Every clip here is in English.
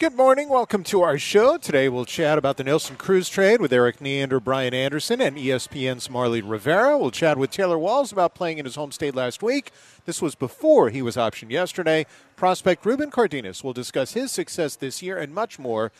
Good morning. Welcome to our show. Today we'll chat about the Nelson Cruz trade with Erik Neander, Brian Anderson, and ESPN's Marly Rivera. We'll chat with Taylor Walls about playing in his home state last week. This was before he was optioned yesterday. Prospect Ruben Cardenas will discuss his success this year and much more.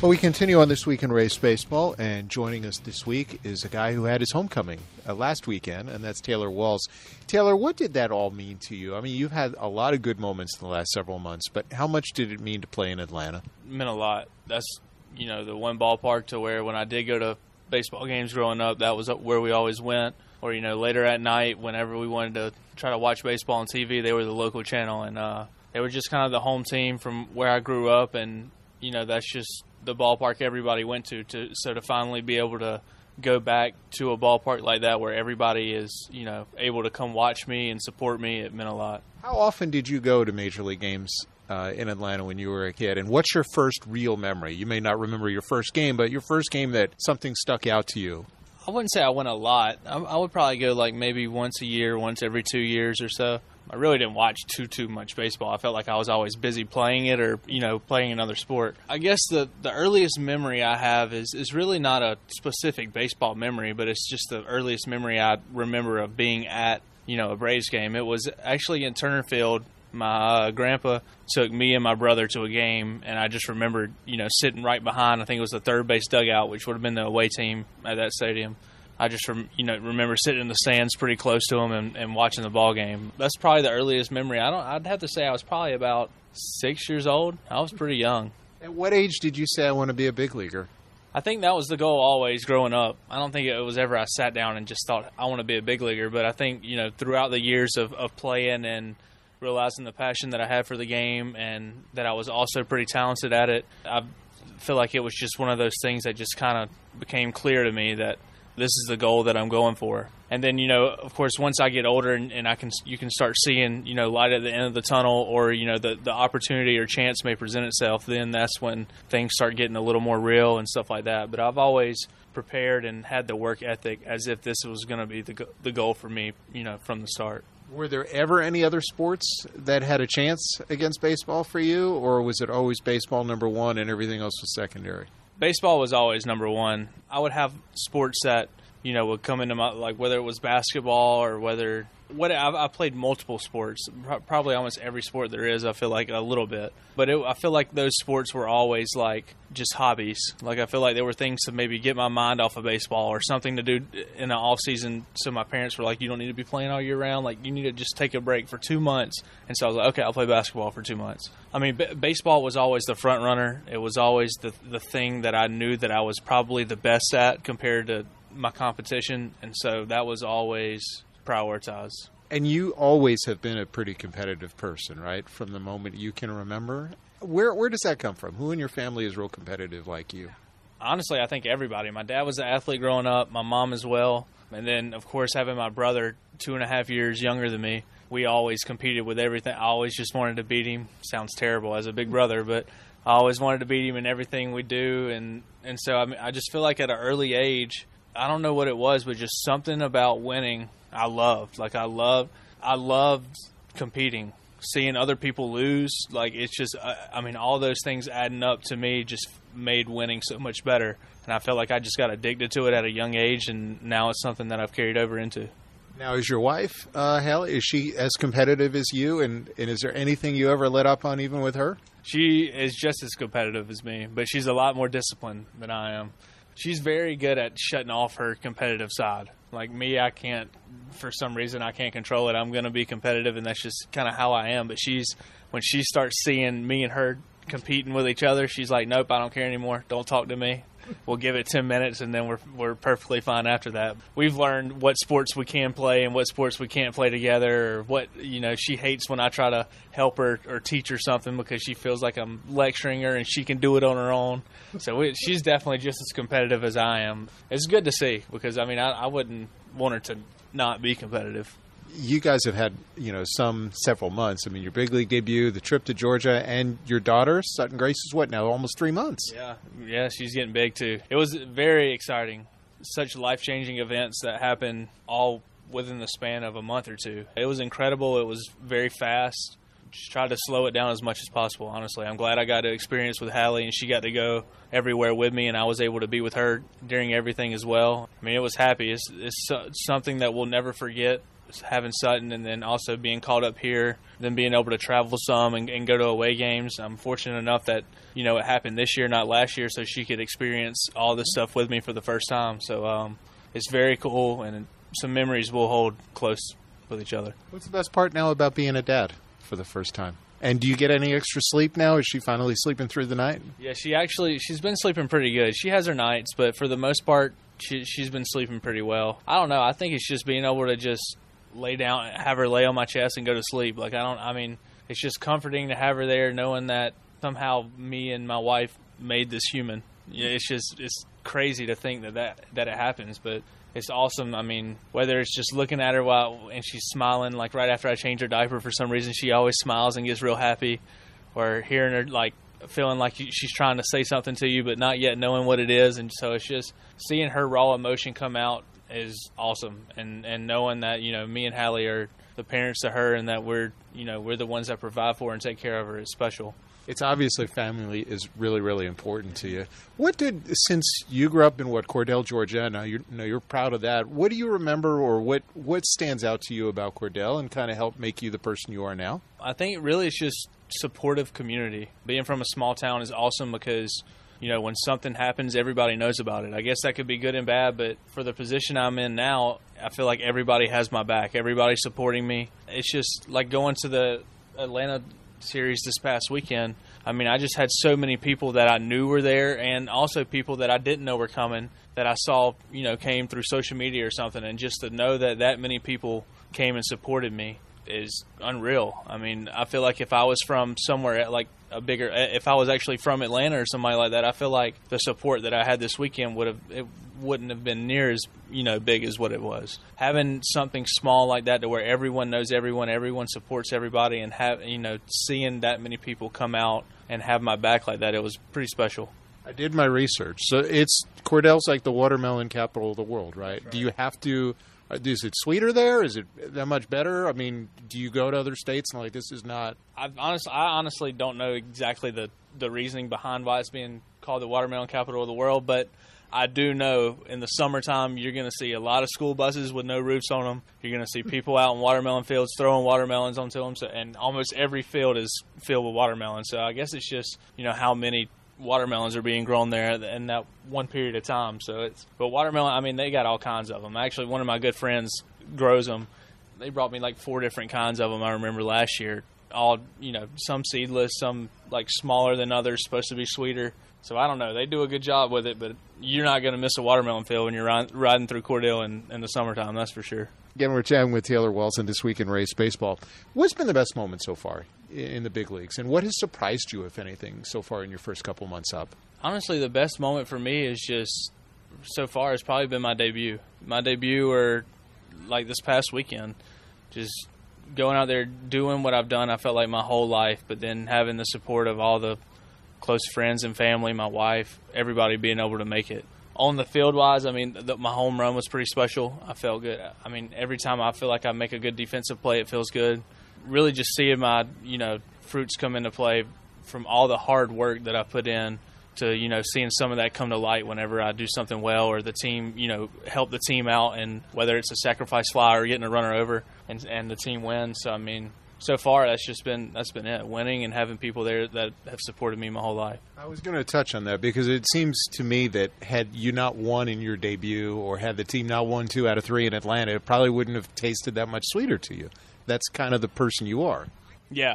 Well, we continue on this week in Rays baseball, and joining us this week is a guy who had his homecoming uh, last weekend, and that's Taylor Walls. Taylor, what did that all mean to you? I mean, you've had a lot of good moments in the last several months, but how much did it mean to play in Atlanta? It meant a lot. That's you know the one ballpark to where when I did go to baseball games growing up, that was where we always went. Or you know later at night, whenever we wanted to try to watch baseball on TV, they were the local channel, and uh, they were just kind of the home team from where I grew up, and you know that's just the ballpark everybody went to. To so to finally be able to go back to a ballpark like that where everybody is you know able to come watch me and support me, it meant a lot. How often did you go to major league games uh, in Atlanta when you were a kid? And what's your first real memory? You may not remember your first game, but your first game that something stuck out to you. I wouldn't say I went a lot. I, I would probably go like maybe once a year, once every two years or so. I really didn't watch too too much baseball. I felt like I was always busy playing it or you know playing another sport. I guess the the earliest memory I have is is really not a specific baseball memory, but it's just the earliest memory I remember of being at you know a Braves game. It was actually in Turner Field. My uh, grandpa took me and my brother to a game, and I just remembered you know sitting right behind. I think it was the third base dugout, which would have been the away team at that stadium I just rem, you know remember sitting in the stands pretty close to him and, and watching the ball game. That's probably the earliest memory. I don't. I'd have to say I was probably about six years old. I was pretty young. At what age did you say I want to be a big leaguer? I think that was the goal always growing up. I don't think it was ever I sat down and just thought I want to be a big leaguer. But I think you know throughout the years of, of playing and realizing the passion that I had for the game and that I was also pretty talented at it, I feel like it was just one of those things that just kind of became clear to me that this is the goal that I'm going for. And then, you know, of course, once I get older and, and, I can, you can start seeing, you know, light at the end of the tunnel, or you know, the the opportunity or chance may present itself. Then that's when things start getting a little more real and stuff like that. But I've always prepared and had the work ethic as if this was going to be the the goal for me, you know, from the start. Were there ever any other sports that had a chance against baseball for you, or was it always baseball number one and everything else was secondary? Baseball was always number one. I would have sports that you know would come into my like whether it was basketball or whether what I've, I played multiple sports, probably almost every sport there is. I feel like a little bit, but it, I feel like those sports were always like just hobbies. Like I feel like there were things to maybe get my mind off of baseball or something to do in the off season. So my parents were like, "You don't need to be playing all year round. Like you need to just take a break for two months." And so I was like, "Okay, I'll play basketball for two months." I mean, b- baseball was always the front runner. It was always the the thing that I knew that I was probably the best at compared to my competition, and so that was always prioritized. And you always have been a pretty competitive person, right? From the moment you can remember. Where where does that come from? Who in your family is real competitive like you? Honestly, I think everybody. My dad was an athlete growing up. My mom as well. And then, of course, having my brother two and a half years younger than me, we always competed with everything. I always just wanted to beat him. Sounds terrible as a big brother, but I always wanted to beat him in everything we do. And and so I mean, I just feel like at an early age, I don't know what it was, but just something about winning I loved. Like I loved, I loved competing, seeing other people lose. Like it's just, I, I mean, all those things adding up to me just made winning so much better. And I felt like I just got addicted to it at a young age, and now it's something that I've carried over into. Now, is your wife, uh, Hallie, is she as competitive as you? And, and is there anything you ever let up on even with her? She is just as competitive as me, but she's a lot more disciplined than I am. She's very good at shutting off her competitive side. Like me, I can't, for some reason, I can't control it. I'm going to be competitive, and that's just kind of how I am. But she's, when she starts seeing me and her competing with each other, she's like, nope, I don't care anymore. Don't talk to me we'll give it 10 minutes and then we're, we're perfectly fine after that. We've learned what sports we can play and what sports we can't play together or what, you know, she hates when I try to help her or teach her something because she feels like I'm lecturing her and she can do it on her own. So she's definitely just as competitive as I am. It's good to see because, I mean, I, I wouldn't want her to not be competitive you guys have had you know some several months. I mean, your big league debut, the trip to Georgia, and your daughter Sutton Grace is what now almost three months. Yeah, yeah, she's getting big too. It was very exciting. Such life changing events that happened all within the span of a month or two. It was incredible. It was very fast, just tried to slow it down as much as possible. Honestly, I'm glad I got to experience with Hallie, and she got to go everywhere with me, and I was able to be with her during everything as well. I mean, it was happy. It's, it's something that we'll never forget. Having Sutton and then also being called up here, then being able to travel some and, and go to away games. I'm fortunate enough that you know it happened this year, not last year, so she could experience all this stuff with me for the first time. So um, it's very cool, and some memories we'll hold close with each other. What's the best part now about being a dad? for the first time. And do you get any extra sleep now? Is she finally sleeping through the night? Yeah, she actually she's been sleeping pretty good. She has her nights, but for the most part, she she's been sleeping pretty well. I don't know. I think it's just being able to just lay down, have her lay on my chest, and go to sleep. Like I don't. I mean, it's just comforting to have her there, knowing that somehow me and my wife made this human. Yeah, it's just it's crazy to think that that that it happens, but it's awesome. I mean, whether it's just looking at her while and she's smiling, like right after I change her diaper for some reason, she always smiles and gets real happy, or hearing her like feeling like she's trying to say something to you but not yet knowing what it is, and so it's just seeing her raw emotion come out is awesome, and and knowing that you know me and Hallie are the parents to her and that we're you know we're the ones that provide for and take care of her is special it's obviously family is really really important to you. What did since you grew up in what Cordele, Georgia? Now you know you're proud of that. What do you remember, or what what stands out to you about Cordele, and kind of help make you the person you are now? I think really it's just supportive community. Being from a small town is awesome because you know when something happens, everybody knows about it. I guess that could be good and bad, but for the position I'm in now, I feel like everybody has my back. Everybody's supporting me. It's just like going to the Atlanta series this past weekend. I mean, I just had so many people that I knew were there, and also people that I didn't know were coming that I saw, you know, came through social media or something, and just to know that that many people came and supported me is unreal. I mean, I feel like if I was from somewhere at like a bigger, if I was actually from Atlanta or somebody like that, I feel like the support that I had this weekend would have it wouldn't have been near as you know big as what it was. Having something small like that to where everyone knows everyone, everyone supports everybody, and have you know seeing that many people come out and have my back like that, it was pretty special. I did my research. So it's Cordele's like the watermelon capital of the world, right? right. Do you have to? Uh, is it sweeter there? Is it that much better? I mean, do you go to other states and like this is not? I honestly, I honestly don't know exactly the the reasoning behind why it's being called the watermelon capital of the world, but I do know in the summertime you're going to see a lot of school buses with no roofs on them. You're going to see people out in watermelon fields throwing watermelons onto them, so, and almost every field is filled with watermelon. So I guess it's just you know how many watermelons are being grown there in that one period of time. So it's but watermelon. I mean, they got all kinds of them. Actually, one of my good friends grows them. They brought me like four different kinds of them. I remember last year. All you know, some seedless, some like smaller than others, supposed to be sweeter. So I don't know. They do a good job with it, but you're not going to miss a watermelon field when you're riding through Cordele in, in the summertime. That's for sure. Again, we're chatting with Taylor Walls this week in Rays baseball. What's been the best moment so far in the big leagues, and what has surprised you, if anything, so far in your first couple months up? Honestly, the best moment for me is just so far has probably been my debut. My debut, or like this past weekend, just going out there doing what I've done. I felt like my whole life, but then having the support of all the close friends and family, my wife, everybody being able to make it. On the field wise, I mean, the, my home run was pretty special. I felt good. I mean, every time I feel like I make a good defensive play, it feels good. Really, just seeing my you know fruits come into play from all the hard work that I put in to you know seeing some of that come to light whenever I do something well or the team you know help the team out and whether it's a sacrifice fly or getting a runner over and and the team wins. So I mean, so far that's just been that's been it winning and having people there that have supported me my whole life i was going to touch on that because it seems to me that had you not won in your debut or had the team not won two out of three in atlanta it probably wouldn't have tasted that much sweeter to you that's kind of the person you are yeah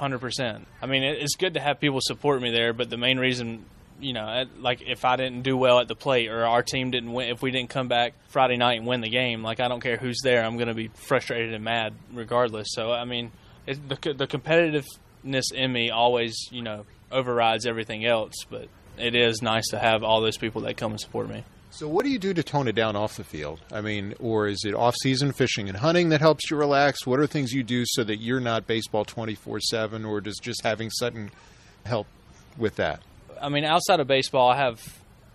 100% i mean it's good to have people support me there but the main reason you know, like if I didn't do well at the plate or our team didn't win, if we didn't come back Friday night and win the game, like I don't care who's there, I'm going to be frustrated and mad regardless. So I mean, it, the the competitiveness in me always you know overrides everything else. But it is nice to have all those people that come and support me. So, what do you do to tone it down off the field? I mean, or is it off-season fishing and hunting that helps you relax? What are things you do so that you're not baseball twenty four seven, or does just having Sutton help with that? I mean, outside of baseball, I have.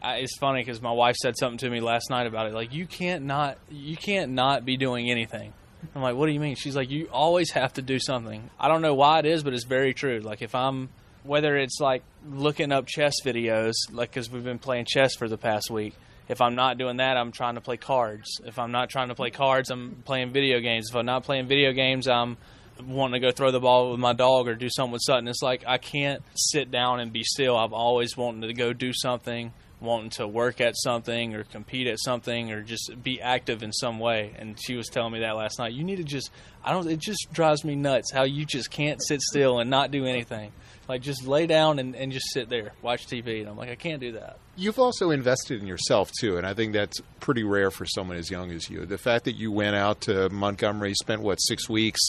It's funny because my wife said something to me last night about it. Like, you can't not, you can't not be doing anything I'm like, what do you mean? She's like, you always have to do something. I don't know why it is, but it's very true. Like if I'm, whether it's like looking up chess videos, like because we've been playing chess for the past week. If I'm not doing that, I'm trying to play cards. If I'm not trying to play cards, I'm playing video games. If I'm not playing video games, I'm wanting to go throw the ball with my dog or do something with Sutton. It's like I can't sit down and be still. I've always wanted to go do something wanting to work at something or compete at something or just be active in some way. And she was telling me that last night. You need to just, I don't, it just drives me nuts how you just can't sit still and not do anything. Like just lay down and, and just sit there, watch TV. And I'm like, I can't do that. You've also invested in yourself too, and I think that's pretty rare for someone as young as you. The fact that you went out to Montgomery, spent what six weeks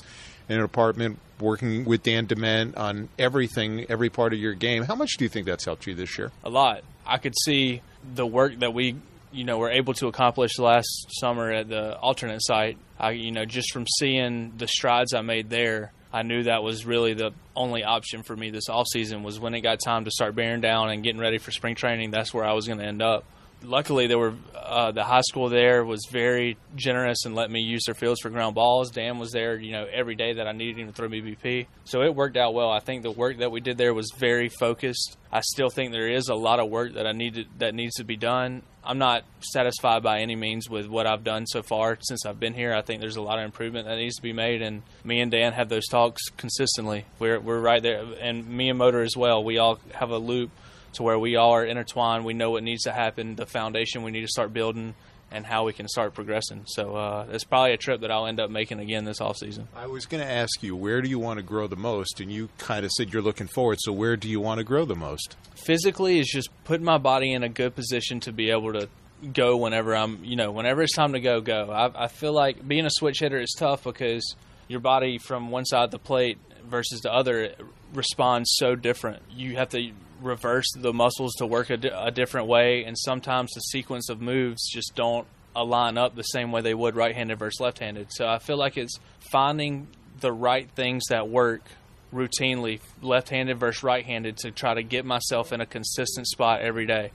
in an apartment working with Dan DeMent on everything, every part of your game. How much do you think that's helped you this year? A lot. I could see the work that we, you know, were able to accomplish last summer at the alternate site. I, you know, just from seeing the strides I made there, I knew that was really the only option for me this off season. Was when it got time to start bearing down and getting ready for spring training. That's where I was going to end up luckily there were uh, the high school there was very generous and let me use their fields for ground balls. Dan was there, you know, every day that I needed him to throw me BP. So it worked out well. I think the work that we did there was very focused. I still think there is a lot of work that I needed that needs to be done. I'm not satisfied by any means with what I've done so far since I've been here. I think there's a lot of improvement that needs to be made, and me and Dan have those talks consistently. We're we're right there, and me and Motor as well. We all have a loop to where we all are intertwined. We know what needs to happen, the foundation we need to start building, and how we can start progressing. So uh, it's probably a trip that I'll end up making again this off season. I was going to ask you, where do you want to grow the most? And you kind of said you're looking forward. So where do you want to grow the most? Physically, is just putting my body in a good position to be able to go whenever I'm, you know, whenever it's time to go, go. I, I feel like being a switch hitter is tough because your body from one side of the plate versus the other responds so different. You have to reverse the muscles to work a, a different way, and sometimes the sequence of moves just don't align up the same way they would right-handed versus left-handed. So I feel like it's finding the right things that work routinely, left-handed versus right-handed, to try to get myself in a consistent spot every day.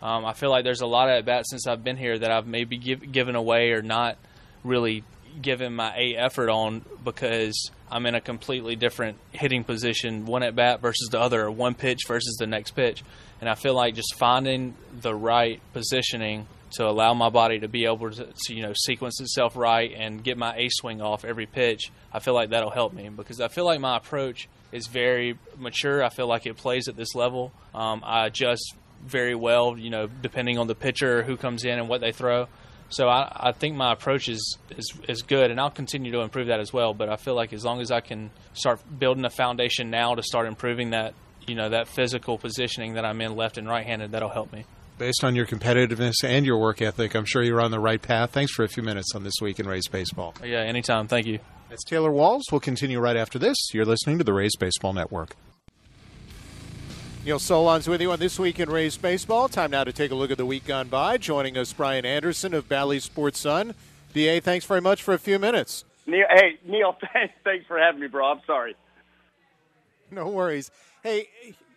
Um, I feel like there's a lot of at bats since I've been here that I've maybe give, given away or not really given my A effort on because I'm in a completely different hitting position, one at bat versus the other, or one pitch versus the next pitch. And I feel like just finding the right positioning to allow my body to be able to, to, you know sequence itself right and get my A swing off every pitch. I feel like that'll help me because I feel like my approach is very mature. I feel like it plays at this level. Um, I adjust very well, you know, depending on the pitcher, who comes in, and what they throw. So I, I think my approach is, is is good, and I'll continue to improve that as well. But I feel like as long as I can start building a foundation now to start improving that, you know, that physical positioning that I'm in left and right-handed, that'll help me. Based on your competitiveness and your work ethic, I'm sure you're on the right path. Thanks for a few minutes on this week in Rays baseball. Yeah, anytime. Thank you. That's Taylor Walls. We'll continue right after this. You're listening to the Rays Baseball Network. Neil Solondz with you on This Week in Rays Baseball. Time now to take a look at the week gone by. Joining us, Brian Anderson of Bally Sports Sun. BA, thanks very much for a few minutes. Neil, hey, Neil, thanks for having me, bro. I'm sorry. No worries. Hey,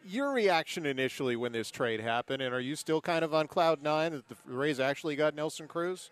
your reaction initially when this trade happened, and are you still kind of on cloud nine that the Rays actually got Nelson Cruz?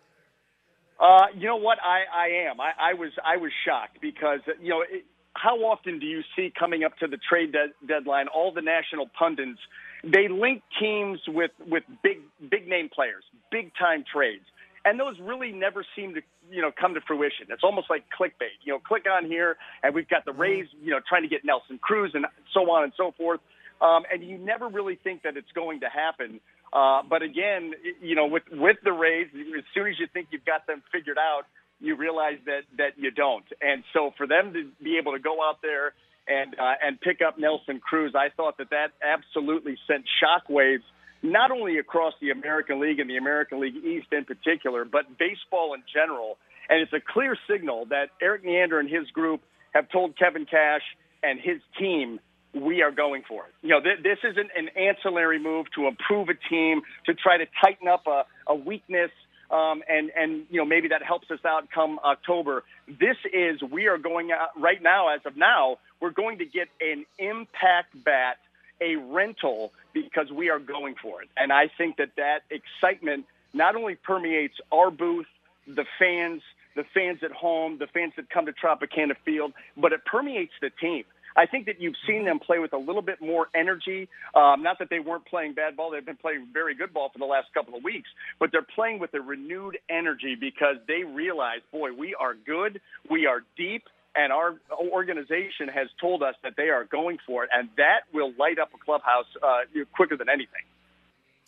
Uh, you know what? I, I am. I, I was I was shocked because you know it, how often do you see coming up to the trade de- deadline all the national pundits they link teams with with big big name players, big time trades, and those really never seem to you know come to fruition. It's almost like clickbait. You know, click on here, and we've got the mm-hmm. Rays, you know, trying to get Nelson Cruz and so on and so forth. Um, and you never really think that it's going to happen. Uh, but again, you know, with with the Rays, as soon as you think you've got them figured out, you realize that that you don't. And so for them to be able to go out there and uh, and pick up Nelson Cruz, I thought that that absolutely sent shockwaves not only across the American League and the American League East in particular, but baseball in general. And it's a clear signal that Erik Neander and his group have told Kevin Cash and his team we are going for it. You know, th- this isn't an ancillary move to improve a team, to try to tighten up a, a weakness um, and and you know maybe that helps us out come October. This is we are going out right now. As of now, we're going to get an impact bat, a rental because we are going for it, and I think that that excitement not only permeates our booth, the fans, the fans at home, the fans that come to Tropicana Field, but it permeates the team. I think that you've seen them play with a little bit more energy. Um, not that they weren't playing bad ball; they've been playing very good ball for the last couple of weeks. But they're playing with a renewed energy because they realize, boy, we are good, we are deep, and our organization has told us that they are going for it, and that will light up a clubhouse uh, quicker than anything.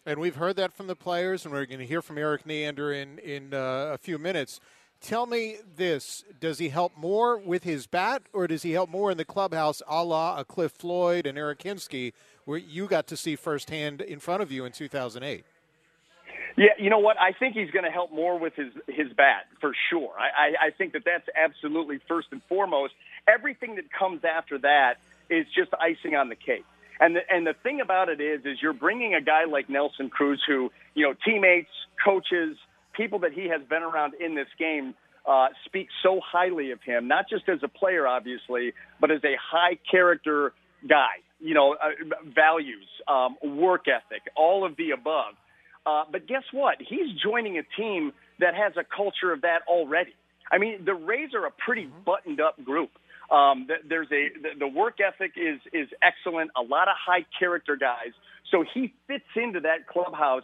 And we've heard that from the players, and we're going to hear from Erik Neander in in uh, a few minutes. Tell me this: Does he help more with his bat, or does he help more in the clubhouse, a la a Cliff Floyd and Eric Hinske, where you got to see firsthand in front of you in 2008? Yeah, you know what? I think he's going to help more with his his bat for sure. I, I, I think that that's absolutely first and foremost. Everything that comes after that is just icing on the cake. And the, and the thing about it is, is you're bringing a guy like Nelson Cruz, who you know teammates, coaches, people that he has been around in this game uh, speak so highly of him, not just as a player, obviously, but as a high character guy. You know, uh, values, um, work ethic, all of the above. Uh, but guess what? He's joining a team that has a culture of that already. I mean, the Rays are a pretty mm-hmm. buttoned up group. Um, there's a the work ethic is is excellent. A lot of high character guys. So he fits into that clubhouse.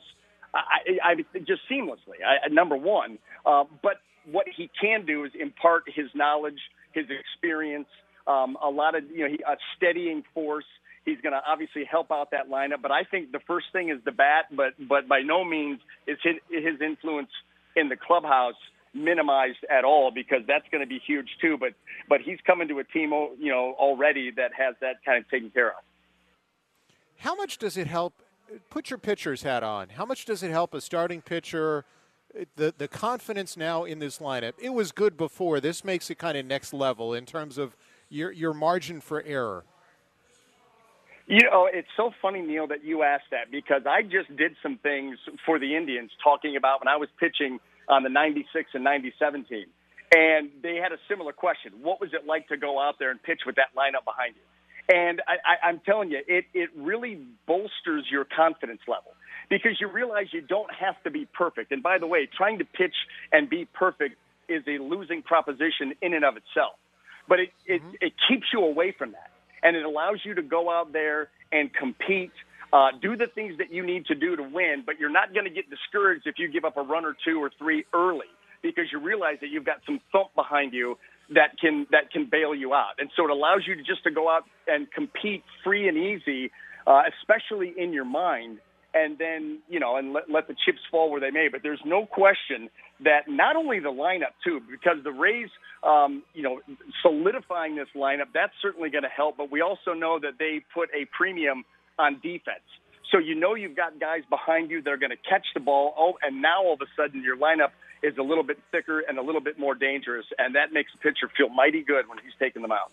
I, I, just seamlessly. I, number one, uh, but what he can do is impart his knowledge, his experience, um, a lot of you know he, a steadying force. He's going to obviously help out that lineup, but I think the first thing is the bat. But but by no means is his, his influence in the clubhouse minimized at all because that's going to be huge too. But but he's coming to a team you know already that has that kind of taken care of. How much does it help? Put your pitcher's hat on. How much does it help a starting pitcher? The the confidence now in this lineup. It was good before. This makes it kind of next level in terms of your your margin for error. You know, it's so funny, Neil, that you asked that because I just did some things for the Indians talking about when I was pitching on the 96 and 97 team. And they had a similar question. What was it like to go out there and pitch with that lineup behind you? And I, I, I'm telling you, it, it really bolsters your confidence level because you realize you don't have to be perfect. And by the way, trying to pitch and be perfect is a losing proposition in and of itself. But it, mm-hmm. it, it keeps you away from that and it allows you to go out there and compete, uh, do the things that you need to do to win. But you're not going to get discouraged if you give up a run or two or three early because you realize that you've got some thump behind you that can that can bail you out. And so it allows you to just to go out and compete free and easy, uh, especially in your mind and then you know and let, let the chips fall where they may. But there's no question that not only the lineup too, because the Rays, um, you know, solidifying this lineup that's certainly going to help. But we also know that they put a premium on defense. So you know you've got guys behind you that are going to catch the ball. Oh, and now all of a sudden your lineup is a little bit thicker and a little bit more dangerous, and that makes the pitcher feel mighty good when he's taking them out.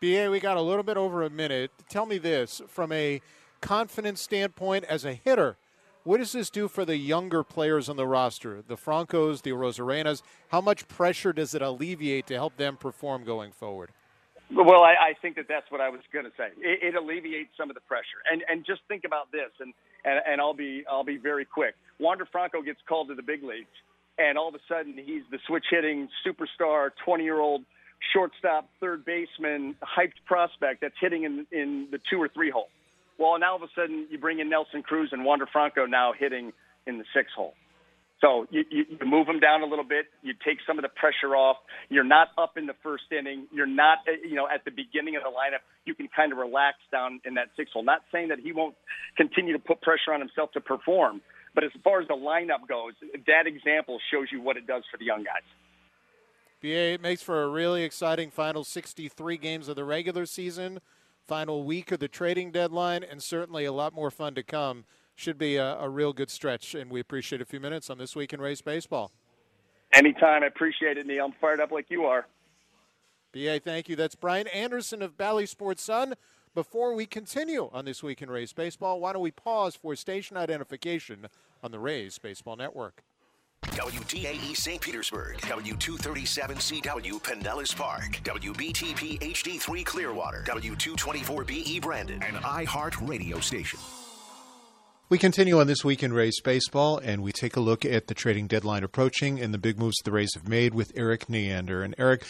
BA, we got a little bit over a minute. Tell me this from a confidence standpoint as a hitter, what does this do for the younger players on the roster, the Francos, the Arozarenas? How much pressure does it alleviate to help them perform going forward? Well, I, I think that that's what I was going to say. It, it alleviates some of the pressure, and and just think about this, and, and and I'll be I'll be very quick. Wander Franco gets called to the big leagues, and all of a sudden he's the switch hitting superstar, twenty year old shortstop, third baseman, hyped prospect that's hitting in in the two or three hole. Well, now all of a sudden you bring in Nelson Cruz and Wander Franco now hitting in the six hole. So you, you, you move them down a little bit. You take some of the pressure off. You're not up in the first inning. You're not, uh, you know, at the beginning of the lineup. You can kind of relax down in that six hole. Not saying that he won't continue to put pressure on himself to perform, but as far as the lineup goes, that example shows you what it does for the young guys. BA, it makes for a really exciting final 63 games of the regular season final week of the trading deadline, and certainly a lot more fun to come. Should be a, a real good stretch, and we appreciate a few minutes on this week in Rays baseball. Anytime, I appreciate it, Neil. I'm fired up like you are. BA, thank you. That's Brian Anderson of Bally Sports Sun. Before we continue on this week in Rays baseball, why don't we pause for station identification on the Rays Baseball Network? WDAE St. Petersburg, W237CW Pinellas Park, WBTP HD3 Clearwater, W224BE Brandon, and iHeart Radio Station. We continue on this week in Rays baseball, and we take a look at the trading deadline approaching and the big moves the Rays have made with Erik Neander. And Erik,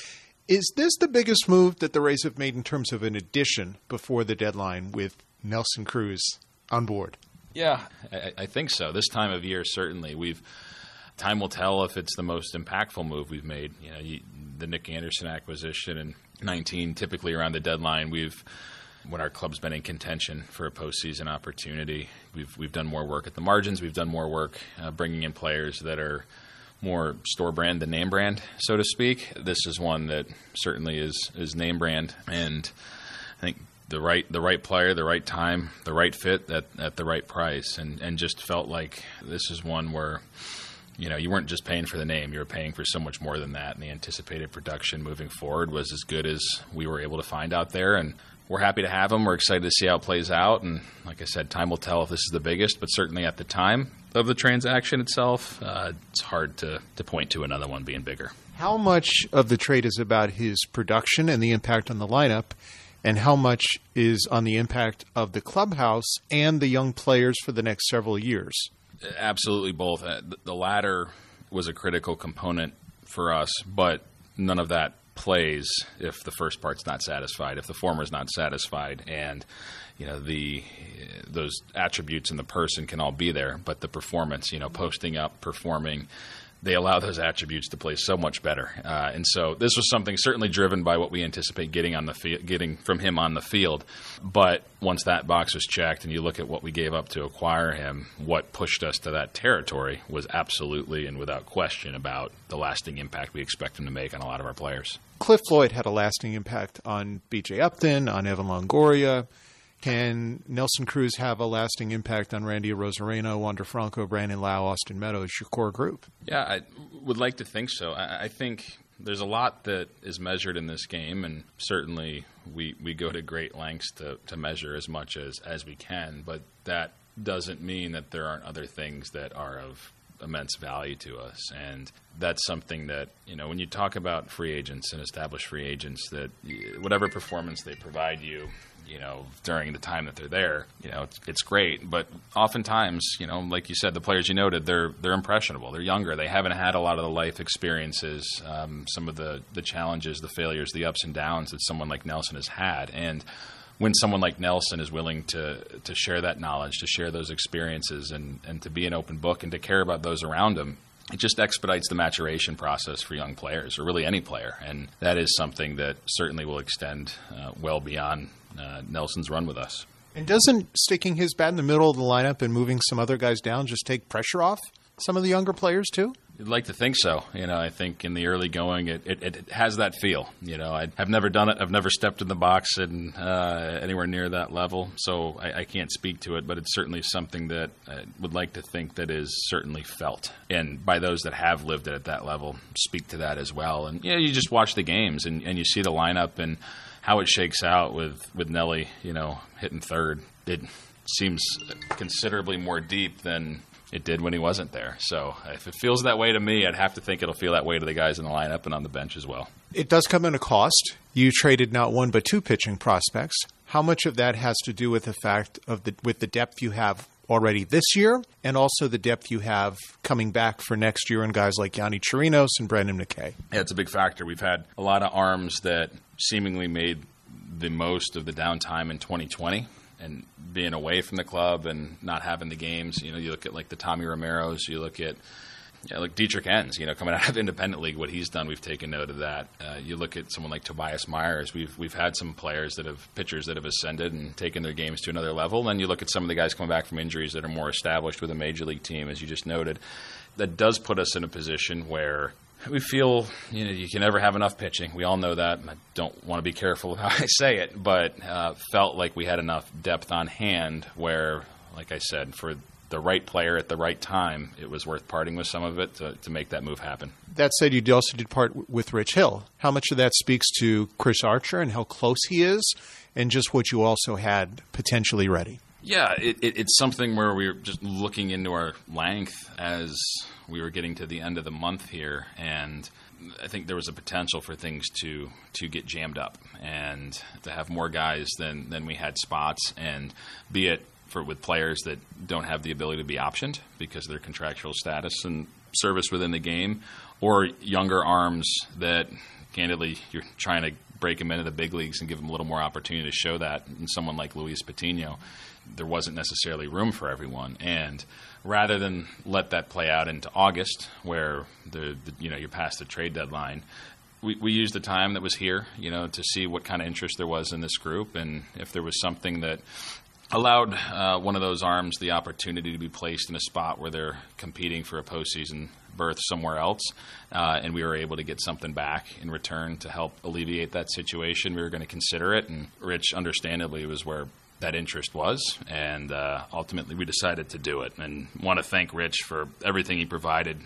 is this the biggest move that the Rays have made in terms of an addition before the deadline with Nelson Cruz on board? Yeah, I, I think so. This time of year, certainly, we've time will tell if it's the most impactful move we've made. You know, you, the Nick Anderson acquisition in 19, typically around the deadline, we've when our club's been in contention for a postseason opportunity. We've we've done more work at the margins. We've done more work uh, bringing in players that are more store brand than name brand, so to speak. This is one that certainly is is name brand, and I think the right the right player, the right time, the right fit at, at the right price, and and just felt like this is one where you know, you weren't just paying for the name; you were paying for so much more than that. And the anticipated production moving forward was as good as we were able to find out there. And we're happy to have him. We're excited to see how it plays out. And like I said, time will tell if this is the biggest, but certainly at the time of the transaction itself, uh, it's hard to, to point to another one being bigger. How much of the trade is about his production and the impact on the lineup, and how much is on the impact of the clubhouse and the young players for the next several years? Absolutely both. Uh, the latter was a critical component for us, but none of that plays if the first part's not satisfied, if the former is not satisfied, and you know the those attributes in the person can all be there, but the performance, you know, posting up, performing, they allow those attributes to play so much better. Uh, and so this was something certainly driven by what we anticipate getting on the getting from him on the field. But once that box was checked, and you look at what we gave up to acquire him, what pushed us to that territory was absolutely and without question about the lasting impact we expect him to make on a lot of our players. Cliff Floyd had a lasting impact on B.J. Upton, on Evan Longoria. Can Nelson Cruz have a lasting impact on Randy Arozarena, Wander Franco, Brandon Lowe, Austin Meadows, your core group? Yeah, I would like to think so. I, I think there's a lot that is measured in this game, and certainly we, we go to great lengths to, to measure as much as, as we can, but that doesn't mean that there aren't other things that are of immense value to us. And that's something that, you know, when you talk about free agents and established free agents, that whatever performance they provide you, you know, during the time that they're there, you know, it's, it's, great. But oftentimes, you know, like you said, the players you noted, they're they're impressionable. They're younger. They haven't had a lot of the life experiences, um, some of the the challenges, the failures, the ups and downs that someone like Nelson has had, and when someone like Nelson is willing to to share that knowledge, to share those experiences, and and to be an open book and to care about those around him, it just expedites the maturation process for young players, or really any player, and that is something that certainly will extend uh, well beyond uh, Nelson's run with us. And doesn't sticking his bat in the middle of the lineup and moving some other guys down just take pressure off some of the younger players too? You'd like to think so. You know, I think in the early going, it, it, it has that feel. You know, I, have never done it. I've never stepped in the box and uh, anywhere near that level, so I, I, can't speak to it. But it's certainly something that I would like to think that is certainly felt, and by those that have lived it at that level, speak to that as well. And you know, you just watch the games and, and you see the lineup and how it shakes out with with Nelly, you know, hitting third. It seems considerably more deep than it did when he wasn't there. So if it feels that way to me, I'd have to think it'll feel that way to the guys in the lineup and on the bench as well. It does come at a cost. You traded not one but two pitching prospects. How much of that has to do with the fact of the with the depth you have already this year, and also the depth you have coming back for next year in guys like Yonny Chirinos and Brendan McKay? Yeah, it's a big factor. We've had a lot of arms that seemingly made the most of the downtime in 2020 and being away from the club and not having the games. You know, you look at like the Tommy Romero's, you look at like Dietrich Enns, you know, coming out of independent league, what he's done, we've taken note of that. Uh, you look at someone like Tobias Myers, we've we've had some players that have pitchers that have ascended and taken their games to another level. Then you look at some of the guys coming back from injuries that are more established with a major league team, as you just noted. That does put us in a position where we feel you know you can never have enough pitching. We all know that. I don't want to be careful how I say it, but uh, felt like we had enough depth on hand where, like I said, for the right player at the right time, it was worth parting with some of it to, to make that move happen. That said, you also did part with Rich Hill. How much of that speaks to Chris Archer and how close he is, and just what you also had potentially ready? Yeah, it, it, it's something where we are just looking into our length as we were getting to the end of the month here, and I think there was a potential for things to to get jammed up and to have more guys than than we had spots, and be it for with players that don't have the ability to be optioned because of their contractual status and service within the game, or younger arms that candidly you're trying to break them into the big leagues and give them a little more opportunity to show that. And someone like Luis Patino, there wasn't necessarily room for everyone, and rather than let that play out into August, where the, the you know you're past the trade deadline, we, we used the time that was here, you know, to see what kind of interest there was in this group, and if there was something that allowed uh, one of those arms the opportunity to be placed in a spot where they're competing for a postseason berth somewhere else, uh, and we were able to get something back in return to help alleviate that situation. We were going to consider it, and Rich, understandably, was where that interest was, and uh, ultimately we decided to do it. And want to thank Rich for everything he provided.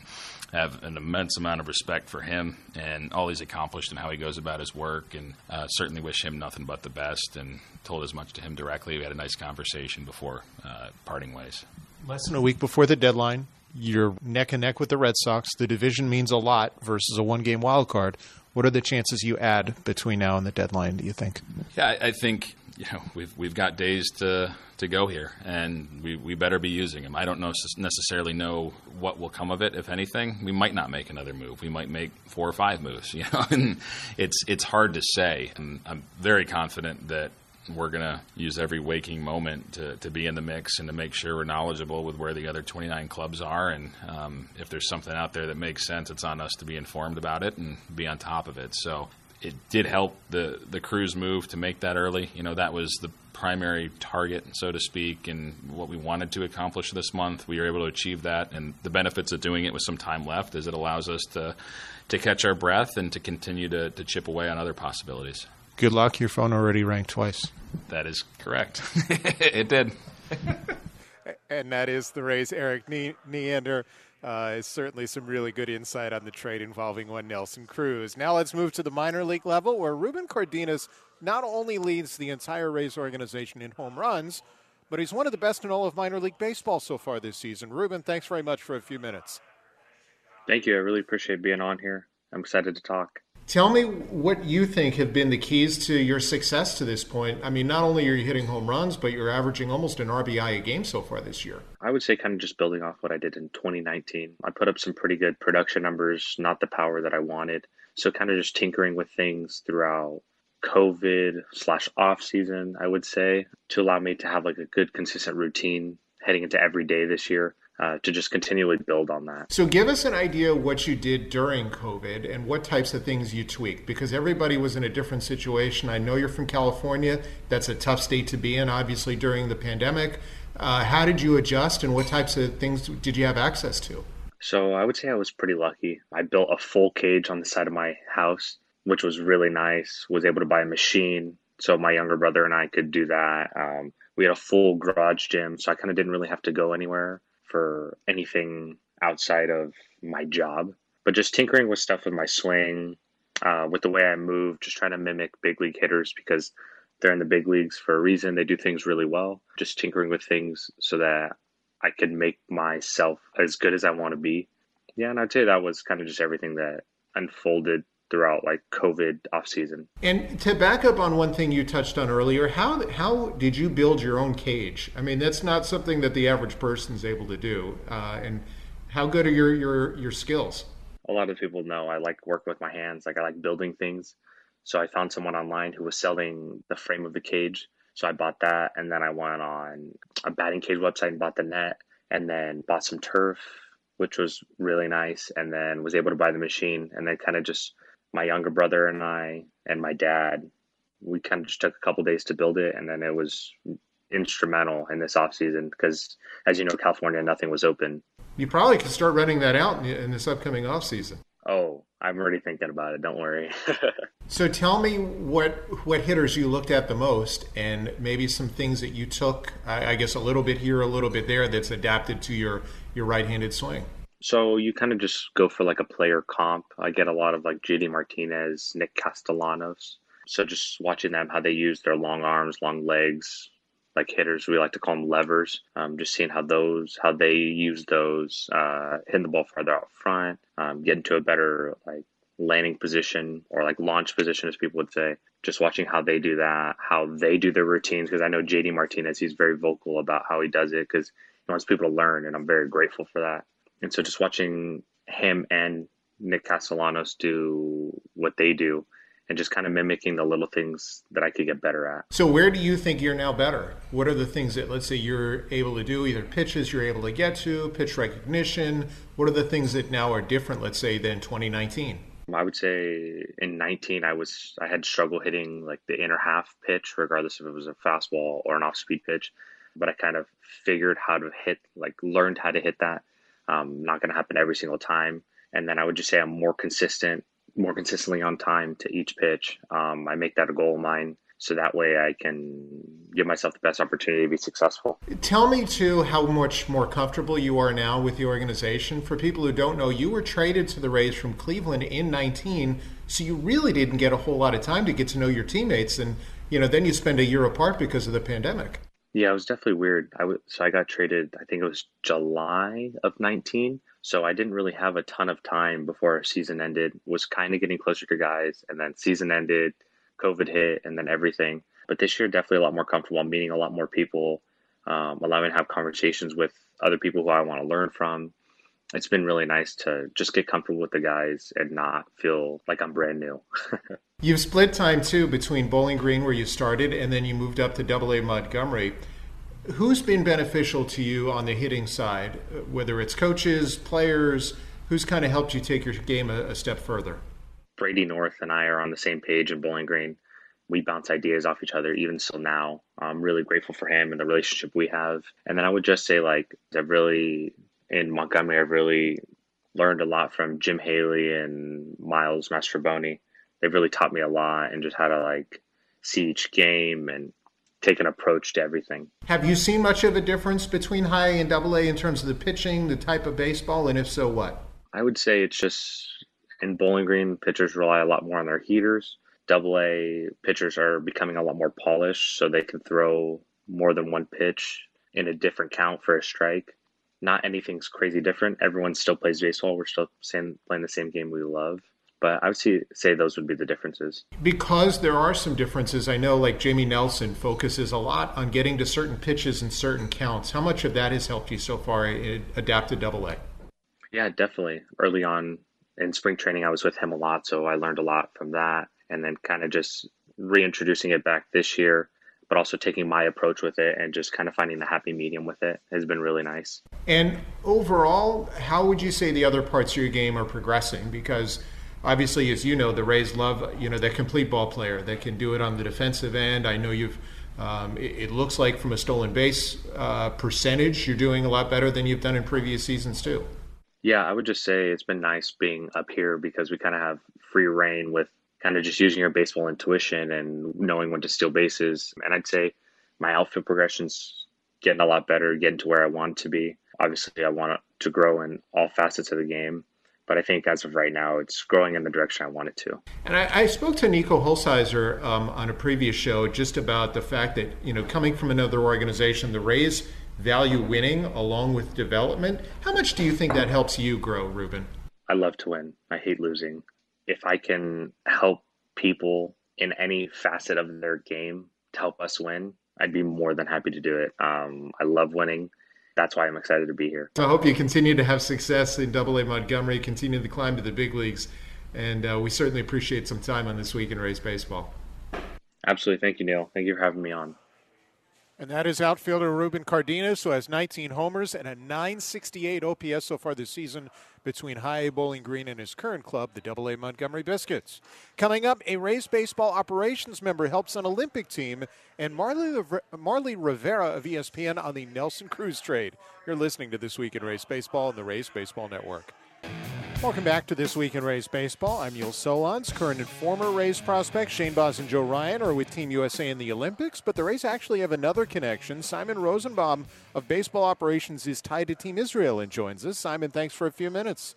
Have an immense amount of respect for him and all he's accomplished and how he goes about his work, and uh, certainly wish him nothing but the best. And told as much to him directly. We had a nice conversation before uh, parting ways. Less than a week before the deadline, you're neck and neck with the Red Sox. The division means a lot versus a one game wild card. What are the chances you add between now and the deadline, do you think? Yeah, I, I think you know we've we've got days to to go here, and we, we better be using them. I don't know necessarily know what will come of it, if anything. We might not make another move. We might make four or five moves. You know, and it's it's hard to say. And I'm very confident that we're going to use every waking moment to, to be in the mix and to make sure we're knowledgeable with where the other 29 clubs are. And um, if there's something out there that makes sense, it's on us to be informed about it and be on top of it. So it did help the, the Cruz move to make that early. You know, that was the primary target, so to speak, and what we wanted to accomplish this month. We were able to achieve that. And the benefits of doing it with some time left is it allows us to, to catch our breath and to continue to, to chip away on other possibilities. Good luck. Your phone already rang twice. That is correct. it did. and that is the Rays. Erik Neander uh, is certainly some really good insight on the trade involving one Nelson Cruz. Now let's move to the minor league level, where Ruben Cardenas not only leads the entire Rays organization in home runs, but he's one of the best in all of minor league baseball so far this season. Ruben, thanks very much for a few minutes. Thank you. I really appreciate being on here. I'm excited to talk. Tell me what you think have been the keys to your success to this point. I mean, not only are you hitting home runs, but you're averaging almost an RBI a game so far this year. I would say kind of just building off what I did in 2019. I put up some pretty good production numbers, not the power that I wanted. So kind of just tinkering with things throughout COVID slash off season, I would say, to allow me to have like a good consistent routine heading into every day this year uh, to just continually build on that. So, give us an idea what you did during COVID and what types of things you tweaked because everybody was in a different situation. I know you're from California, that's a tough state to be in, obviously, during the pandemic. Uh, how did you adjust and what types of things did you have access to? So, I would say I was pretty lucky. I built a full cage on the side of my house, which was really nice, was able to buy a machine. So, my younger brother and I could do that. Um, we had a full garage gym, so I kind of didn't really have to go anywhere for anything outside of my job, but just tinkering with stuff with my swing, uh, with the way I move, just trying to mimic big league hitters because they're in the big leagues for a reason. They do things really well. Just tinkering with things so that I could make myself as good as I want to be. Yeah, and I'd say that was kind of just everything that unfolded throughout like COVID off season. And to back up on one thing you touched on earlier, how how did you build your own cage? I mean, that's not something that the average person is able to do. Uh, and how good are your your your skills? A lot of people know I like work with my hands. Like I like building things. So I found someone online who was selling the frame of the cage. So I bought that, and then I went on a batting cage website and bought the net, and then bought some turf, which was really nice, and then was able to buy the machine, and then kind of just my younger brother and I and my dad, we kind of just took a couple days to build it, and then it was instrumental in this off season because, as you know, California nothing was open. You probably could start renting that out in this upcoming off season. Oh, I'm already thinking about it. Don't worry. so tell me what what hitters you looked at the most, and maybe some things that you took. I, I guess a little bit here, a little bit there, that's adapted to your your right-handed swing. So you kind of just go for like a player comp. I get a lot of like JD Martinez, Nick Castellanos. So just watching them, how they use their long arms, long legs, like hitters, we like to call them levers. Um, just seeing how those, how they use those, uh, hitting the ball farther out front, um, getting to a better like landing position or like launch position, as people would say. Just watching how they do that, how they do their routines. Because I know JD Martinez, he's very vocal about how he does it because he wants people to learn, and I'm very grateful for that. And so just watching him and Nick Castellanos do what they do and just kind of mimicking the little things that I could get better at. So, where do you think you're now better? What are the things that, let's say, you're able to do, either pitches you're able to get to, pitch recognition? What are the things that now are different, let's say, than 2019? I would say in 19, I was I had struggle hitting like the inner half pitch, regardless if it was a fastball or an off-speed pitch. But I kind of figured how to hit, like learned how to hit that. Um, not going to happen every single time. And then I would just say I'm more consistent more consistently on time to each pitch. Um, I make that a goal of mine so that way I can give myself the best opportunity to be successful. Tell me too how much more comfortable you are now with the organization. For people who don't know, you were traded to the Rays from Cleveland in 19, so you really didn't get a whole lot of time to get to know your teammates, and you know then you spend a year apart because of the pandemic. Yeah, it was definitely weird. I so I got traded. I think it was July of 19. So I didn't really have a ton of time before our season ended. Was kind of getting closer to guys, and then season ended, COVID hit, and then everything. But this year, definitely a lot more comfortable. Meeting a lot more people, um, allowing to have conversations with other people who I want to learn from. It's been really nice to just get comfortable with the guys and not feel like I'm brand new. You've split time too between Bowling Green, where you started, and then you moved up to Double A Montgomery. Who's been beneficial to you on the hitting side, whether it's coaches, players? Who's kind of helped you take your game a, a step further? Brady North and I are on the same page in Bowling Green. We bounce ideas off each other, even still now. I'm really grateful for him and the relationship we have. And then I would just say, like, I've really, in Montgomery, I've really learned a lot from Jim Haley and Miles Mastrobuoni. They've really taught me a lot and just how to, like, see each game and take an approach to everything. Have you seen much of a difference between high and double A in terms of the pitching, the type of baseball, and if so, what? I would say it's just in Bowling Green, pitchers rely a lot more on their heaters. Double A pitchers are becoming a lot more polished, so they can throw more than one pitch in a different count for a strike. Not anything's crazy different. Everyone still plays baseball. We're still playing the same game we love but I would see, say those would be the differences. Because there are some differences, I know like Jamie Nelson focuses a lot on getting to certain pitches and certain counts. How much of that has helped you so far adapt to double A? Yeah, definitely. Early on in spring training, I was with him a lot, so I learned a lot from that. And then kind of just reintroducing it back this year, but also taking my approach with it and just kind of finding the happy medium with it has been really nice. And overall, how would you say the other parts of your game are progressing? Because obviously, as you know, the Rays love you know that complete ball player that can do it on the defensive end. I know you've. Um, it, it, looks like from a stolen base uh, percentage, you're doing a lot better than you've done in previous seasons too. Yeah, I would just say it's been nice being up here because we kind of have free reign with kind of just using your baseball intuition and knowing when to steal bases. And I'd say my outfield progression's getting a lot better, getting to where I want to be. Obviously, I want to grow in all facets of the game but I think as of right now, it's growing in the direction I want it to. And I, I spoke to Niko Hulsizer um, on a previous show just about the fact that you know coming from another organization, the Rays value winning along with development. How much do you think that helps you grow, Ruben? I love to win. I hate losing. If I can help people in any facet of their game to help us win, I'd be more than happy to do it. Um, I love winning that's why I'm excited to be here. I hope you continue to have success in Double A Montgomery, continue to climb to the big leagues, and uh, we certainly appreciate some time on this week in Rays baseball. Absolutely, thank you, Neil. Thank you for having me on. And that is outfielder Ruben Cardenas, who has 19 homers and a 968 OPS so far this season between High A Bowling Green and his current club, the Double A Montgomery Biscuits. Coming up, a Rays baseball operations member helps an Olympic team, and Marley, Marly Rivera of ESPN on the Nelson Cruz trade. You're listening to This Week in Rays Baseball on the Rays Baseball Network. Welcome back to This Week in Rays Baseball. I'm Neil Solondz. Current and former Rays prospects Shane Baz and Joe Ryan are with Team USA in the Olympics, but the Rays actually have another connection. Simon Rosenbaum of Baseball Operations is tied to Team Israel and joins us. Simon, thanks for a few minutes.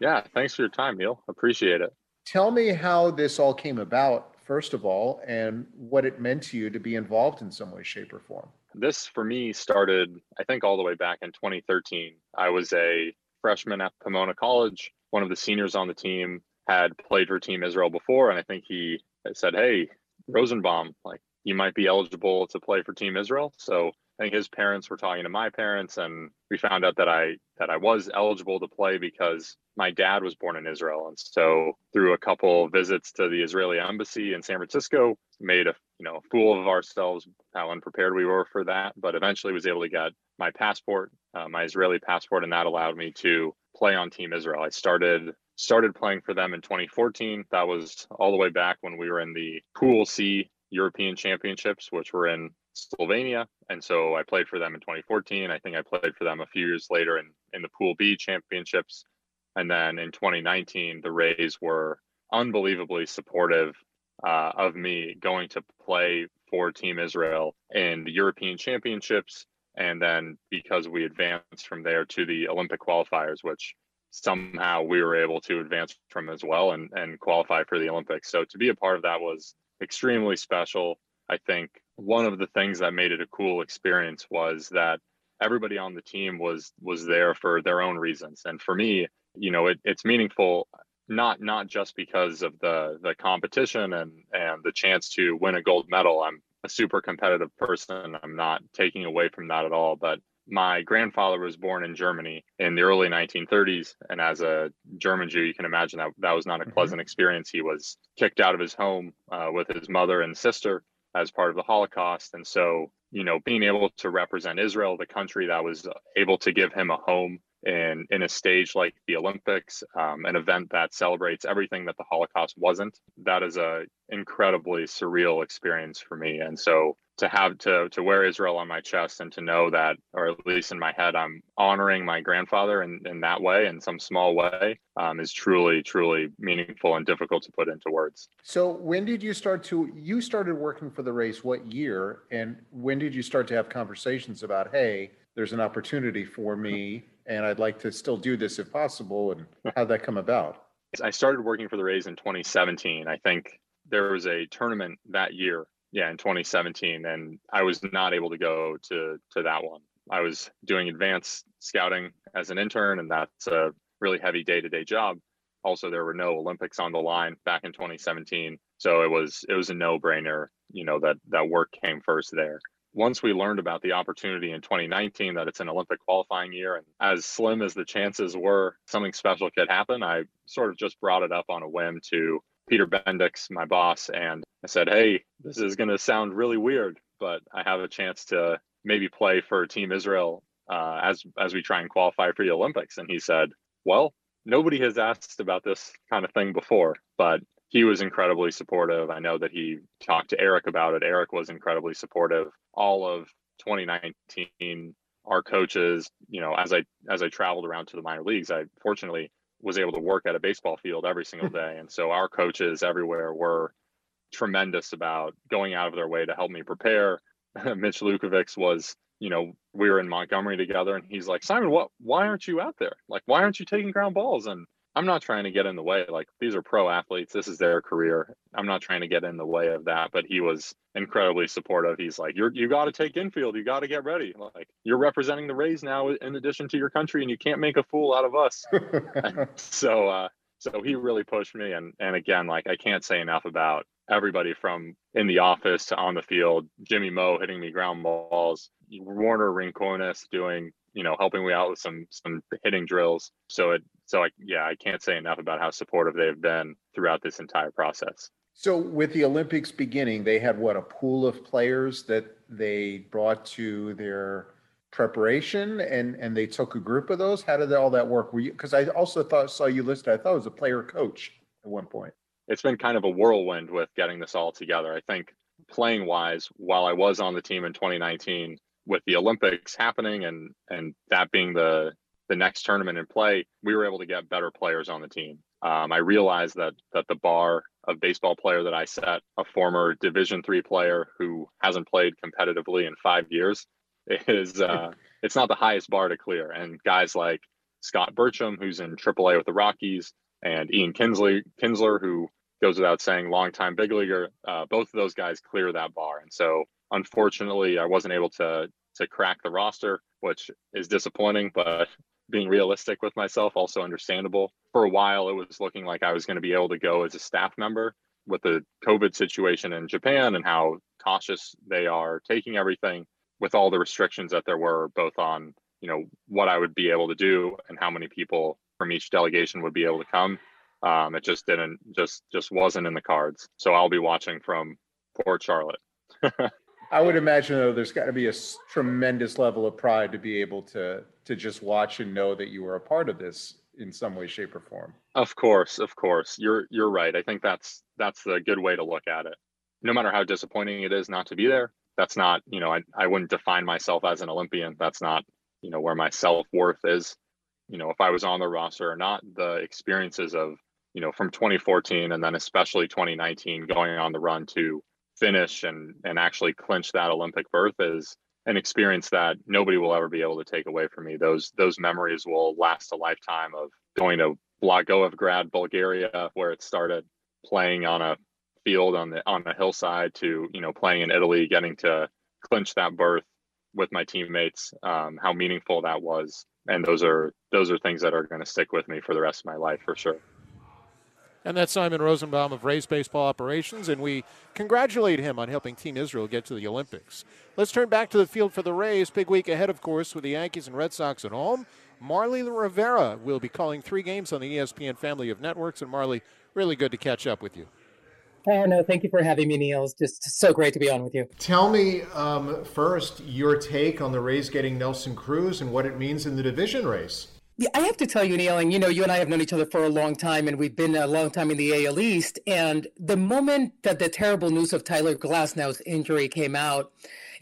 Yeah, thanks for your time, Neil. Appreciate it. Tell me how this all came about, first of all, and what it meant to you to be involved in some way, shape, or form. This, for me, started, I think, all the way back in 2013. I was a freshman at Pomona College, one of the seniors on the team, had played for Team Israel before, and I think he said, "Hey, Rosenbaum, like you might be eligible to play for Team Israel." So I think his parents were talking to my parents, and we found out that I that I was eligible to play because my dad was born in Israel, and so through a couple visits to the Israeli embassy in San Francisco, made a you know a fool of ourselves how unprepared we were for that, but eventually was able to get my passport, uh, my Israeli passport, and that allowed me to play on Team Israel. I started started playing for them in 2014. That was all the way back when we were in the Pool C European Championships, which were in Slovenia. And so I played for them in 2014. I think I played for them a few years later in, in the Pool B Championships. And then in 2019, the Rays were unbelievably supportive uh, of me going to play for Team Israel in the European Championships. And then because we advanced from there to the Olympic qualifiers, which somehow we were able to advance from as well and, and qualify for the Olympics. So to be a part of that was extremely special. I think one of the things that made it a cool experience was that everybody on the team was was there for their own reasons. And for me, you know, it, it's meaningful not not just because of the the competition and and the chance to win a gold medal. I'm a super competitive person. I'm not taking away from that at all, but my grandfather was born in Germany in the early 1930s. And as a German Jew, you can imagine that that was not a mm-hmm. pleasant experience. He was kicked out of his home uh, with his mother and sister as part of the Holocaust. And so, you know, being able to represent Israel, the country that was able to give him a home in in a stage like the Olympics, um, an event that celebrates everything that the Holocaust wasn't. That is a incredibly surreal experience for me, and so to have to to wear Israel on my chest and to know that, or at least in my head, I'm honoring my grandfather in, in that way, in some small way, um, is truly truly meaningful and difficult to put into words. So when did you start to you started working for the Rays? What year? And when did you start to have conversations about, hey, there's an opportunity for me and I'd like to still do this if possible. And how'd that come about? I started working for the Rays in 2017. I think there was a tournament that year, yeah, in 2017, and I was not able to go to to that one. I was doing advanced scouting as an intern, and that's a really heavy day to day job. Also, there were no Olympics on the line back in 2017, so it was it was a no brainer. You know that that work came first there once we learned about the opportunity in 2019 that it's an Olympic qualifying year, and as slim as the chances were something special could happen, I sort of just brought it up on a whim to Peter Bendix, my boss, and I said, Hey, this is going to sound really weird, but I have a chance to maybe play for Team Israel uh, as as we try and qualify for the Olympics. And he said, Well, nobody has asked about this kind of thing before, but he was incredibly supportive. I know that he talked to Erik about it. Erik was incredibly supportive. All of 2019, our coaches, you know, as I as I traveled around to the minor leagues, I fortunately was able to work at a baseball field every single day, and so our coaches everywhere were tremendous about going out of their way to help me prepare. Mitch Lukevics was, you know, we were in Montgomery together, and he's like, Simon, what? Why aren't you out there? Like, why aren't you taking ground balls? And I'm not trying to get in the way. Like these are pro athletes. This is their career. I'm not trying to get in the way of that. But he was incredibly supportive. He's like, you're you got to take infield. You got to get ready. Like you're representing the Rays now, in addition to your country, and you can't make a fool out of us. so uh, so he really pushed me. And and again, like I can't say enough about everybody from in the office to on the field. Jimmy Moe hitting me ground balls. Wuarnner Rincones doing you know helping me out with some some hitting drills. So it so I yeah, I can't say enough about how supportive they've been throughout this entire process. So with the Olympics beginning, they had what a pool of players that they brought to their preparation and and they took a group of those? How did all that work? Were you because i also thought saw you listed i thought it was a player coach at one point. It's been kind of a whirlwind with getting this all together. I think playing wise while i was on the team in 2019 with the olympics happening and and that being the the next tournament in play, we were able to get better players on the team. Um, I realized that that the bar of baseball player that I set, a former Division three player who hasn't played competitively in five years, is uh, it's not the highest bar to clear. And guys like Scott Burcham, who's in AAA with the Rockies, and Ian Kinsley, Kinsler, who goes without saying, longtime big leaguer, uh, both of those guys clear that bar. And so, unfortunately, I wasn't able to to crack the roster, which is disappointing. But being realistic with myself, also understandable. For a while, it was looking like I was going to be able to go as a staff member with the COVID situation in Japan and how cautious they are taking everything with all the restrictions that there were, both on you know what I would be able to do and how many people from each delegation would be able to come. Um, it just didn't just just wasn't in the cards. So I'll be watching from Port Charlotte. I would imagine though there's got to be a tremendous level of pride to be able to to just watch and know that you were a part of this in some way, shape, or form. Of course, of course, you're you're right. I think that's that's the good way to look at it. No matter how disappointing it is not to be there, that's not you know I I wouldn't define myself as an Olympian. That's not you know where my self worth is. You know if I was on the roster or not, the experiences of you know from 2014 and then especially 2019 going on the run to finish and and actually clinch that Olympic berth is an experience that nobody will ever be able to take away from me. Those those memories will last a lifetime of going to Blagoevgrad, Bulgaria, where it started, playing on a field on the on a hillside to you know playing in Italy, getting to clinch that berth with my teammates. Um, how meaningful that was, and those are those are things that are going to stick with me for the rest of my life for sure. And that's Simon Rosenbaum of Rays Baseball Operations, and we congratulate him on helping Team Israel get to the Olympics. Let's turn back to the field for the Rays. Big week ahead, of course, with the Yankees and Red Sox at home. Marly Rivera will be calling three games on the ESPN family of networks. And Marly, really good to catch up with you. Oh, no, thank you for having me, Neil. It's just so great to be on with you. Tell me um, first your take on the Rays getting Nelson Cruz and what it means in the division race. Yeah, I have to tell you, Neil, and you know, you and I have known each other for a long time, and we've been a long time in the AL East. And the moment that the terrible news of Tyler Glasnow's injury came out,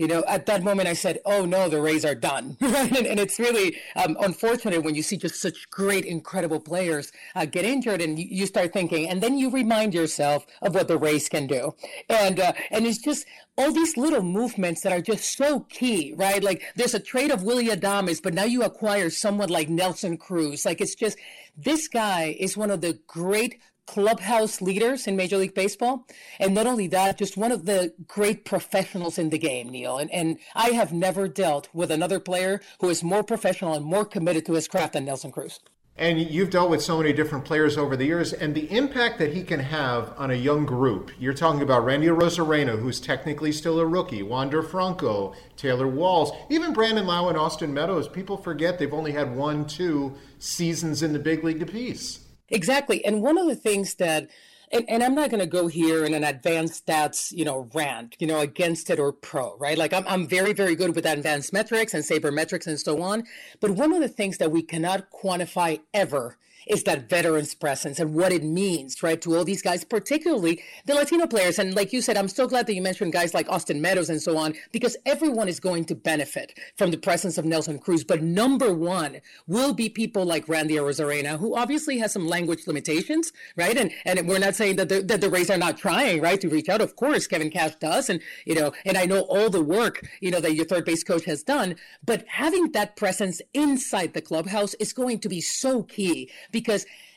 you know, at that moment I said, oh no, the Rays are done. And, and, it's really um, unfortunate when you see just such great, incredible players uh, get injured and you, start thinking, and then you remind yourself of what the Rays can do. And, uh, and it's just all these little movements that are just so key, right? Like there's a trade of Willie Adames, but now you acquire someone like Nelson Cruz. Like it's just, this guy is one of the great clubhouse leaders in Major League Baseball. And not only that, just one of the great professionals in the game, Neil. And, and I have never dealt with another player who is more professional and more committed to his craft than Nelson Cruz. And you've dealt with so many different players over the years, and the impact that he can have on a young group. You're talking about Randy Arozarena, who's technically still a rookie, Wander Franco, Taylor Walls, even Brandon Lowe and Austin Meadows. People forget they've only had one, two seasons in the big league apiece. Exactly. And one of the things that and, and I'm not going to go here in an advanced stats, you know, rant, you know, against it or pro, right? Like I'm, I'm very, very good with advanced metrics and sabermetrics and so on. But one of the things that we cannot quantify ever is that veterans presence and what it means, right, to all these guys, particularly the Latino players. And like you said, I'm so glad that you mentioned guys like Austin Meadows and so on, because everyone is going to benefit from the presence of Nelson Cruz. But number one will be people like Randy Arozarena, who obviously has some language limitations, right? And and we're not saying that the, that the Rays are not trying, right, to reach out. Of course, Kevin Cash does, and you know, and I know all the work you know that your third base coach has done. But having that presence inside the clubhouse is going to be so key because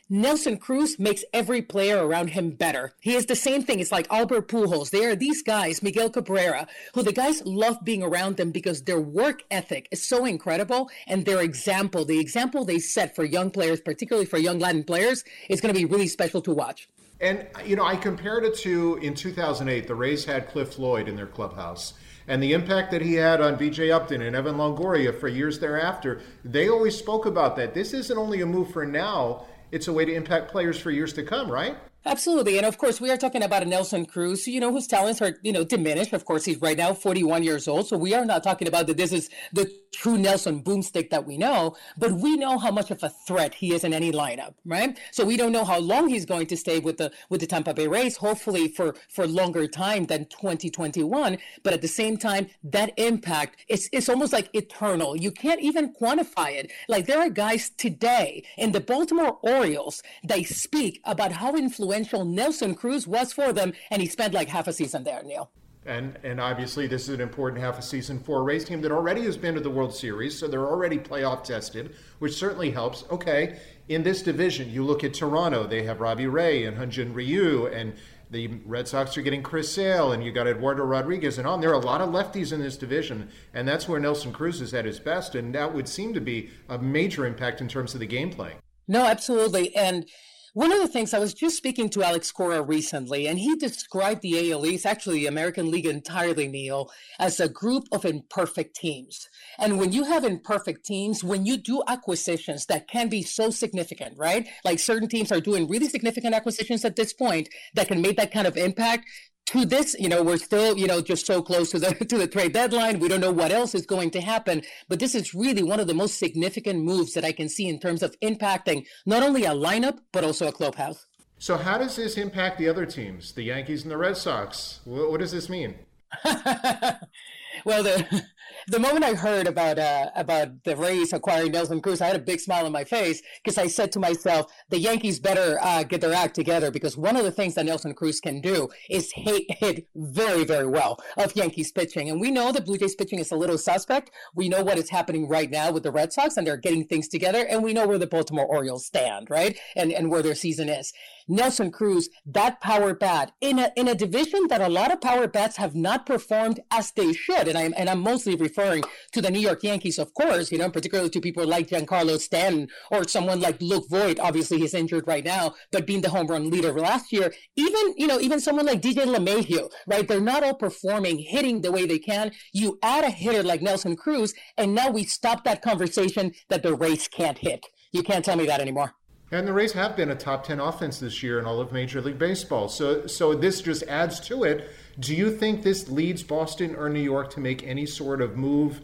Nelson Cruz makes every player around him better. He is the same thing. It's like Albert Pujols. They are these guys, Miguel Cabrera, who the guys love being around them because their work ethic is so incredible and their example, the example they set for young players, particularly for young Latin players, is going to be really special to watch. And, you know, I compared it to in 2008, the Rays had Cliff Floyd in their clubhouse and the impact that he had on BJ Upton and Evan Longoria for years thereafter, they always spoke about that. This isn't only a move for now, it's a way to impact players for years to come, right? Absolutely. And of course, we are talking about a Nelson Cruz, you know, whose talents are, you know, diminished. Of course, he's right now 41 years old. So we are not talking about that this is the true Nelson boomstick that we know, but we know how much of a threat he is in any lineup, right? So we don't know how long he's going to stay with the with the Tampa Bay Rays, hopefully for for longer time than 2021. But at the same time, that impact it's it's almost like eternal. You can't even quantify it. Like there are guys today in the Baltimore Orioles, they speak about how influential Nelson Cruz was for them, and he spent like half a season there, Neil. And and obviously this is an important half a season for a Rays team that already has been to the World Series, so they're already playoff tested, which certainly helps. Okay, in this division, you look at Toronto; they have Robbie Ray and Hyun-Jin Ryu, and the Red Sox are getting Chris Sale, and you got Eduardo Rodriguez, and on. There are a lot of lefties in this division, and that's where Nelson Cruz is at his best, and that would seem to be a major impact in terms of the game playing. No, absolutely, and one of the things I was just speaking to Alex Cora recently, and he described the AL East, actually the American League entirely, Neil, as a group of imperfect teams. And when you have imperfect teams, when you do acquisitions that can be so significant, right? Like certain teams are doing really significant acquisitions at this point that can make that kind of impact to this, you know, we're still, you know, just so close to the to the trade deadline. We don't know what else is going to happen, but this is really one of the most significant moves that I can see in terms of impacting not only a lineup but also a clubhouse. So, how does this impact the other teams, the Yankees and the Red Sox? What, what does this mean? well, the the moment I heard about uh, about the Rays acquiring Nelson Cruz, I had a big smile on my face because I said to myself, the Yankees better uh, get their act together because one of the things that Nelson Cruz can do is hit, hit very, very well of Yankees pitching. And we know that Blue Jays pitching is a little suspect. We know what is happening right now with the Red Sox and they're getting things together. And we know where the Baltimore Orioles stand, right? And, and where their season is. Nelson Cruz, that power bat in a, in a division that a lot of power bats have not performed as they should. And I'm, and I'm mostly referring to the New York Yankees, of course, you know, particularly to people like Giancarlo Stanton or someone like Luke Voit. Obviously, he's injured right now, but being the home run leader last year, even, you know, even someone like DJ LeMahieu, right? They're not all performing, hitting the way they can. You add a hitter like Nelson Cruz, and now we stop that conversation that the Rays can't hit. You can't tell me that anymore. And the Rays have been a top 10 offense this year in all of Major League Baseball. So, so this just adds to it. Do you think this leads Boston or New York to make any sort of move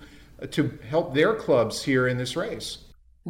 to help their clubs here in this race?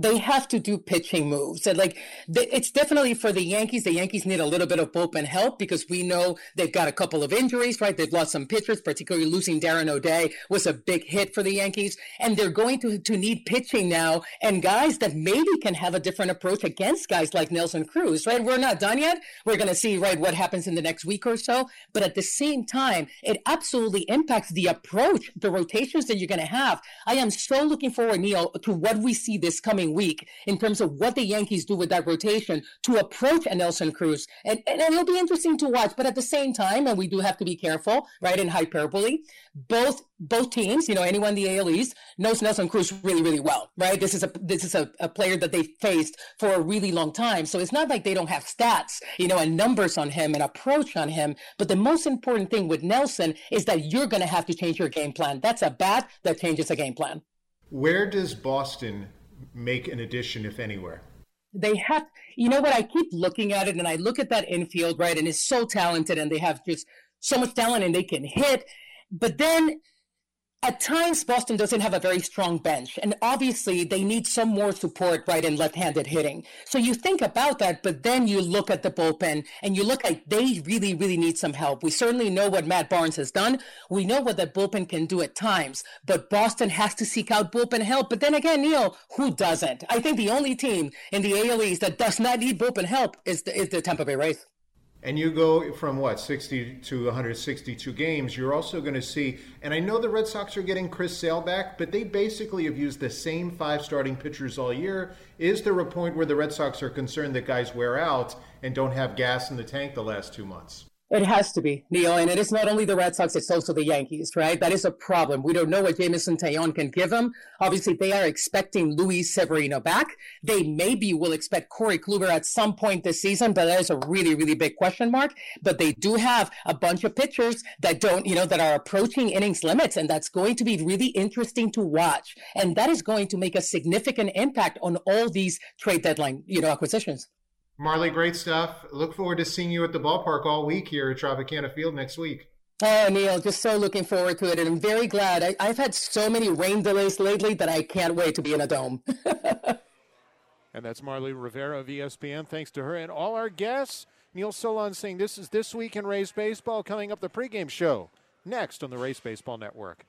They have to do pitching moves. And like, it's definitely for the Yankees. The Yankees need a little bit of bullpen help because we know they've got a couple of injuries, right? They've lost some pitchers, particularly losing Darren O'Day was a big hit for the Yankees. And they're going to, to need pitching now and guys that maybe can have a different approach against guys like Nelson Cruz, right? We're not done yet. We're going to see, right, what happens in the next week or so. But at the same time, it absolutely impacts the approach, the rotations that you're going to have. I am so looking forward, Neil, to what we see this coming coming week in terms of what the Yankees do with that rotation to approach a Nelson Cruz. And, and, it'll be interesting to watch. But at the same time, and we do have to be careful, right, in hyperbole, both both teams, you know, anyone in the AL East knows Nelson Cruz really, really well, right? This is a this is a, a player that they faced for a really long time. So it's not like they don't have stats, you know, and numbers on him and approach on him. But the most important thing with Nelson is that you're going to have to change your game plan. That's a bat that changes a game plan. Where does Boston make an addition, if anywhere? They have, you know what? I keep looking at it and I look at that infield, right? And it's so talented and they have just so much talent and they can hit. But then at times Boston doesn't have a very strong bench and obviously they need some more support right in left-handed hitting. So you think about that, but then you look at the bullpen and you look like they really, really need some help. We certainly know what Matt Barnes has done. We know what that bullpen can do at times, but Boston has to seek out bullpen help. But then again, Neil, who doesn't? I think the only team in the AL East that does not need bullpen help is the, is the Tampa Bay Rays and you go from what 60 to 162 games you're also going to see and i know the red sox are getting chris sale back but they basically have used the same five starting pitchers all year. Is there a point where the red sox are concerned that guys wear out and don't have gas in the tank the last two months it has to be, Neil. And it is not only the Red Sox, it's also the Yankees, right? That is a problem. We don't know what Jameson Taillon can give them. Obviously, they are expecting Luis Severino back. They maybe will expect Corey Kluber at some point this season, but that is a really, really big question mark. But they do have a bunch of pitchers that don't, you know, that are approaching innings limits. And that's going to be really interesting to watch. And that is going to make a significant impact on all these trade deadline, you know, acquisitions. Marly, great stuff. Look forward to seeing you at the ballpark all week here at Tropicana Field next week. Oh, Neil, just so looking forward to it. And I'm very glad. I, have had so many rain delays lately that I can't wait to be in a dome. and that's Marly Rivera of ESPN. Thanks to her and all our guests. Neil Solondz saying this is This Week in Rays Baseball coming up the pregame show next on the Rays Baseball Network.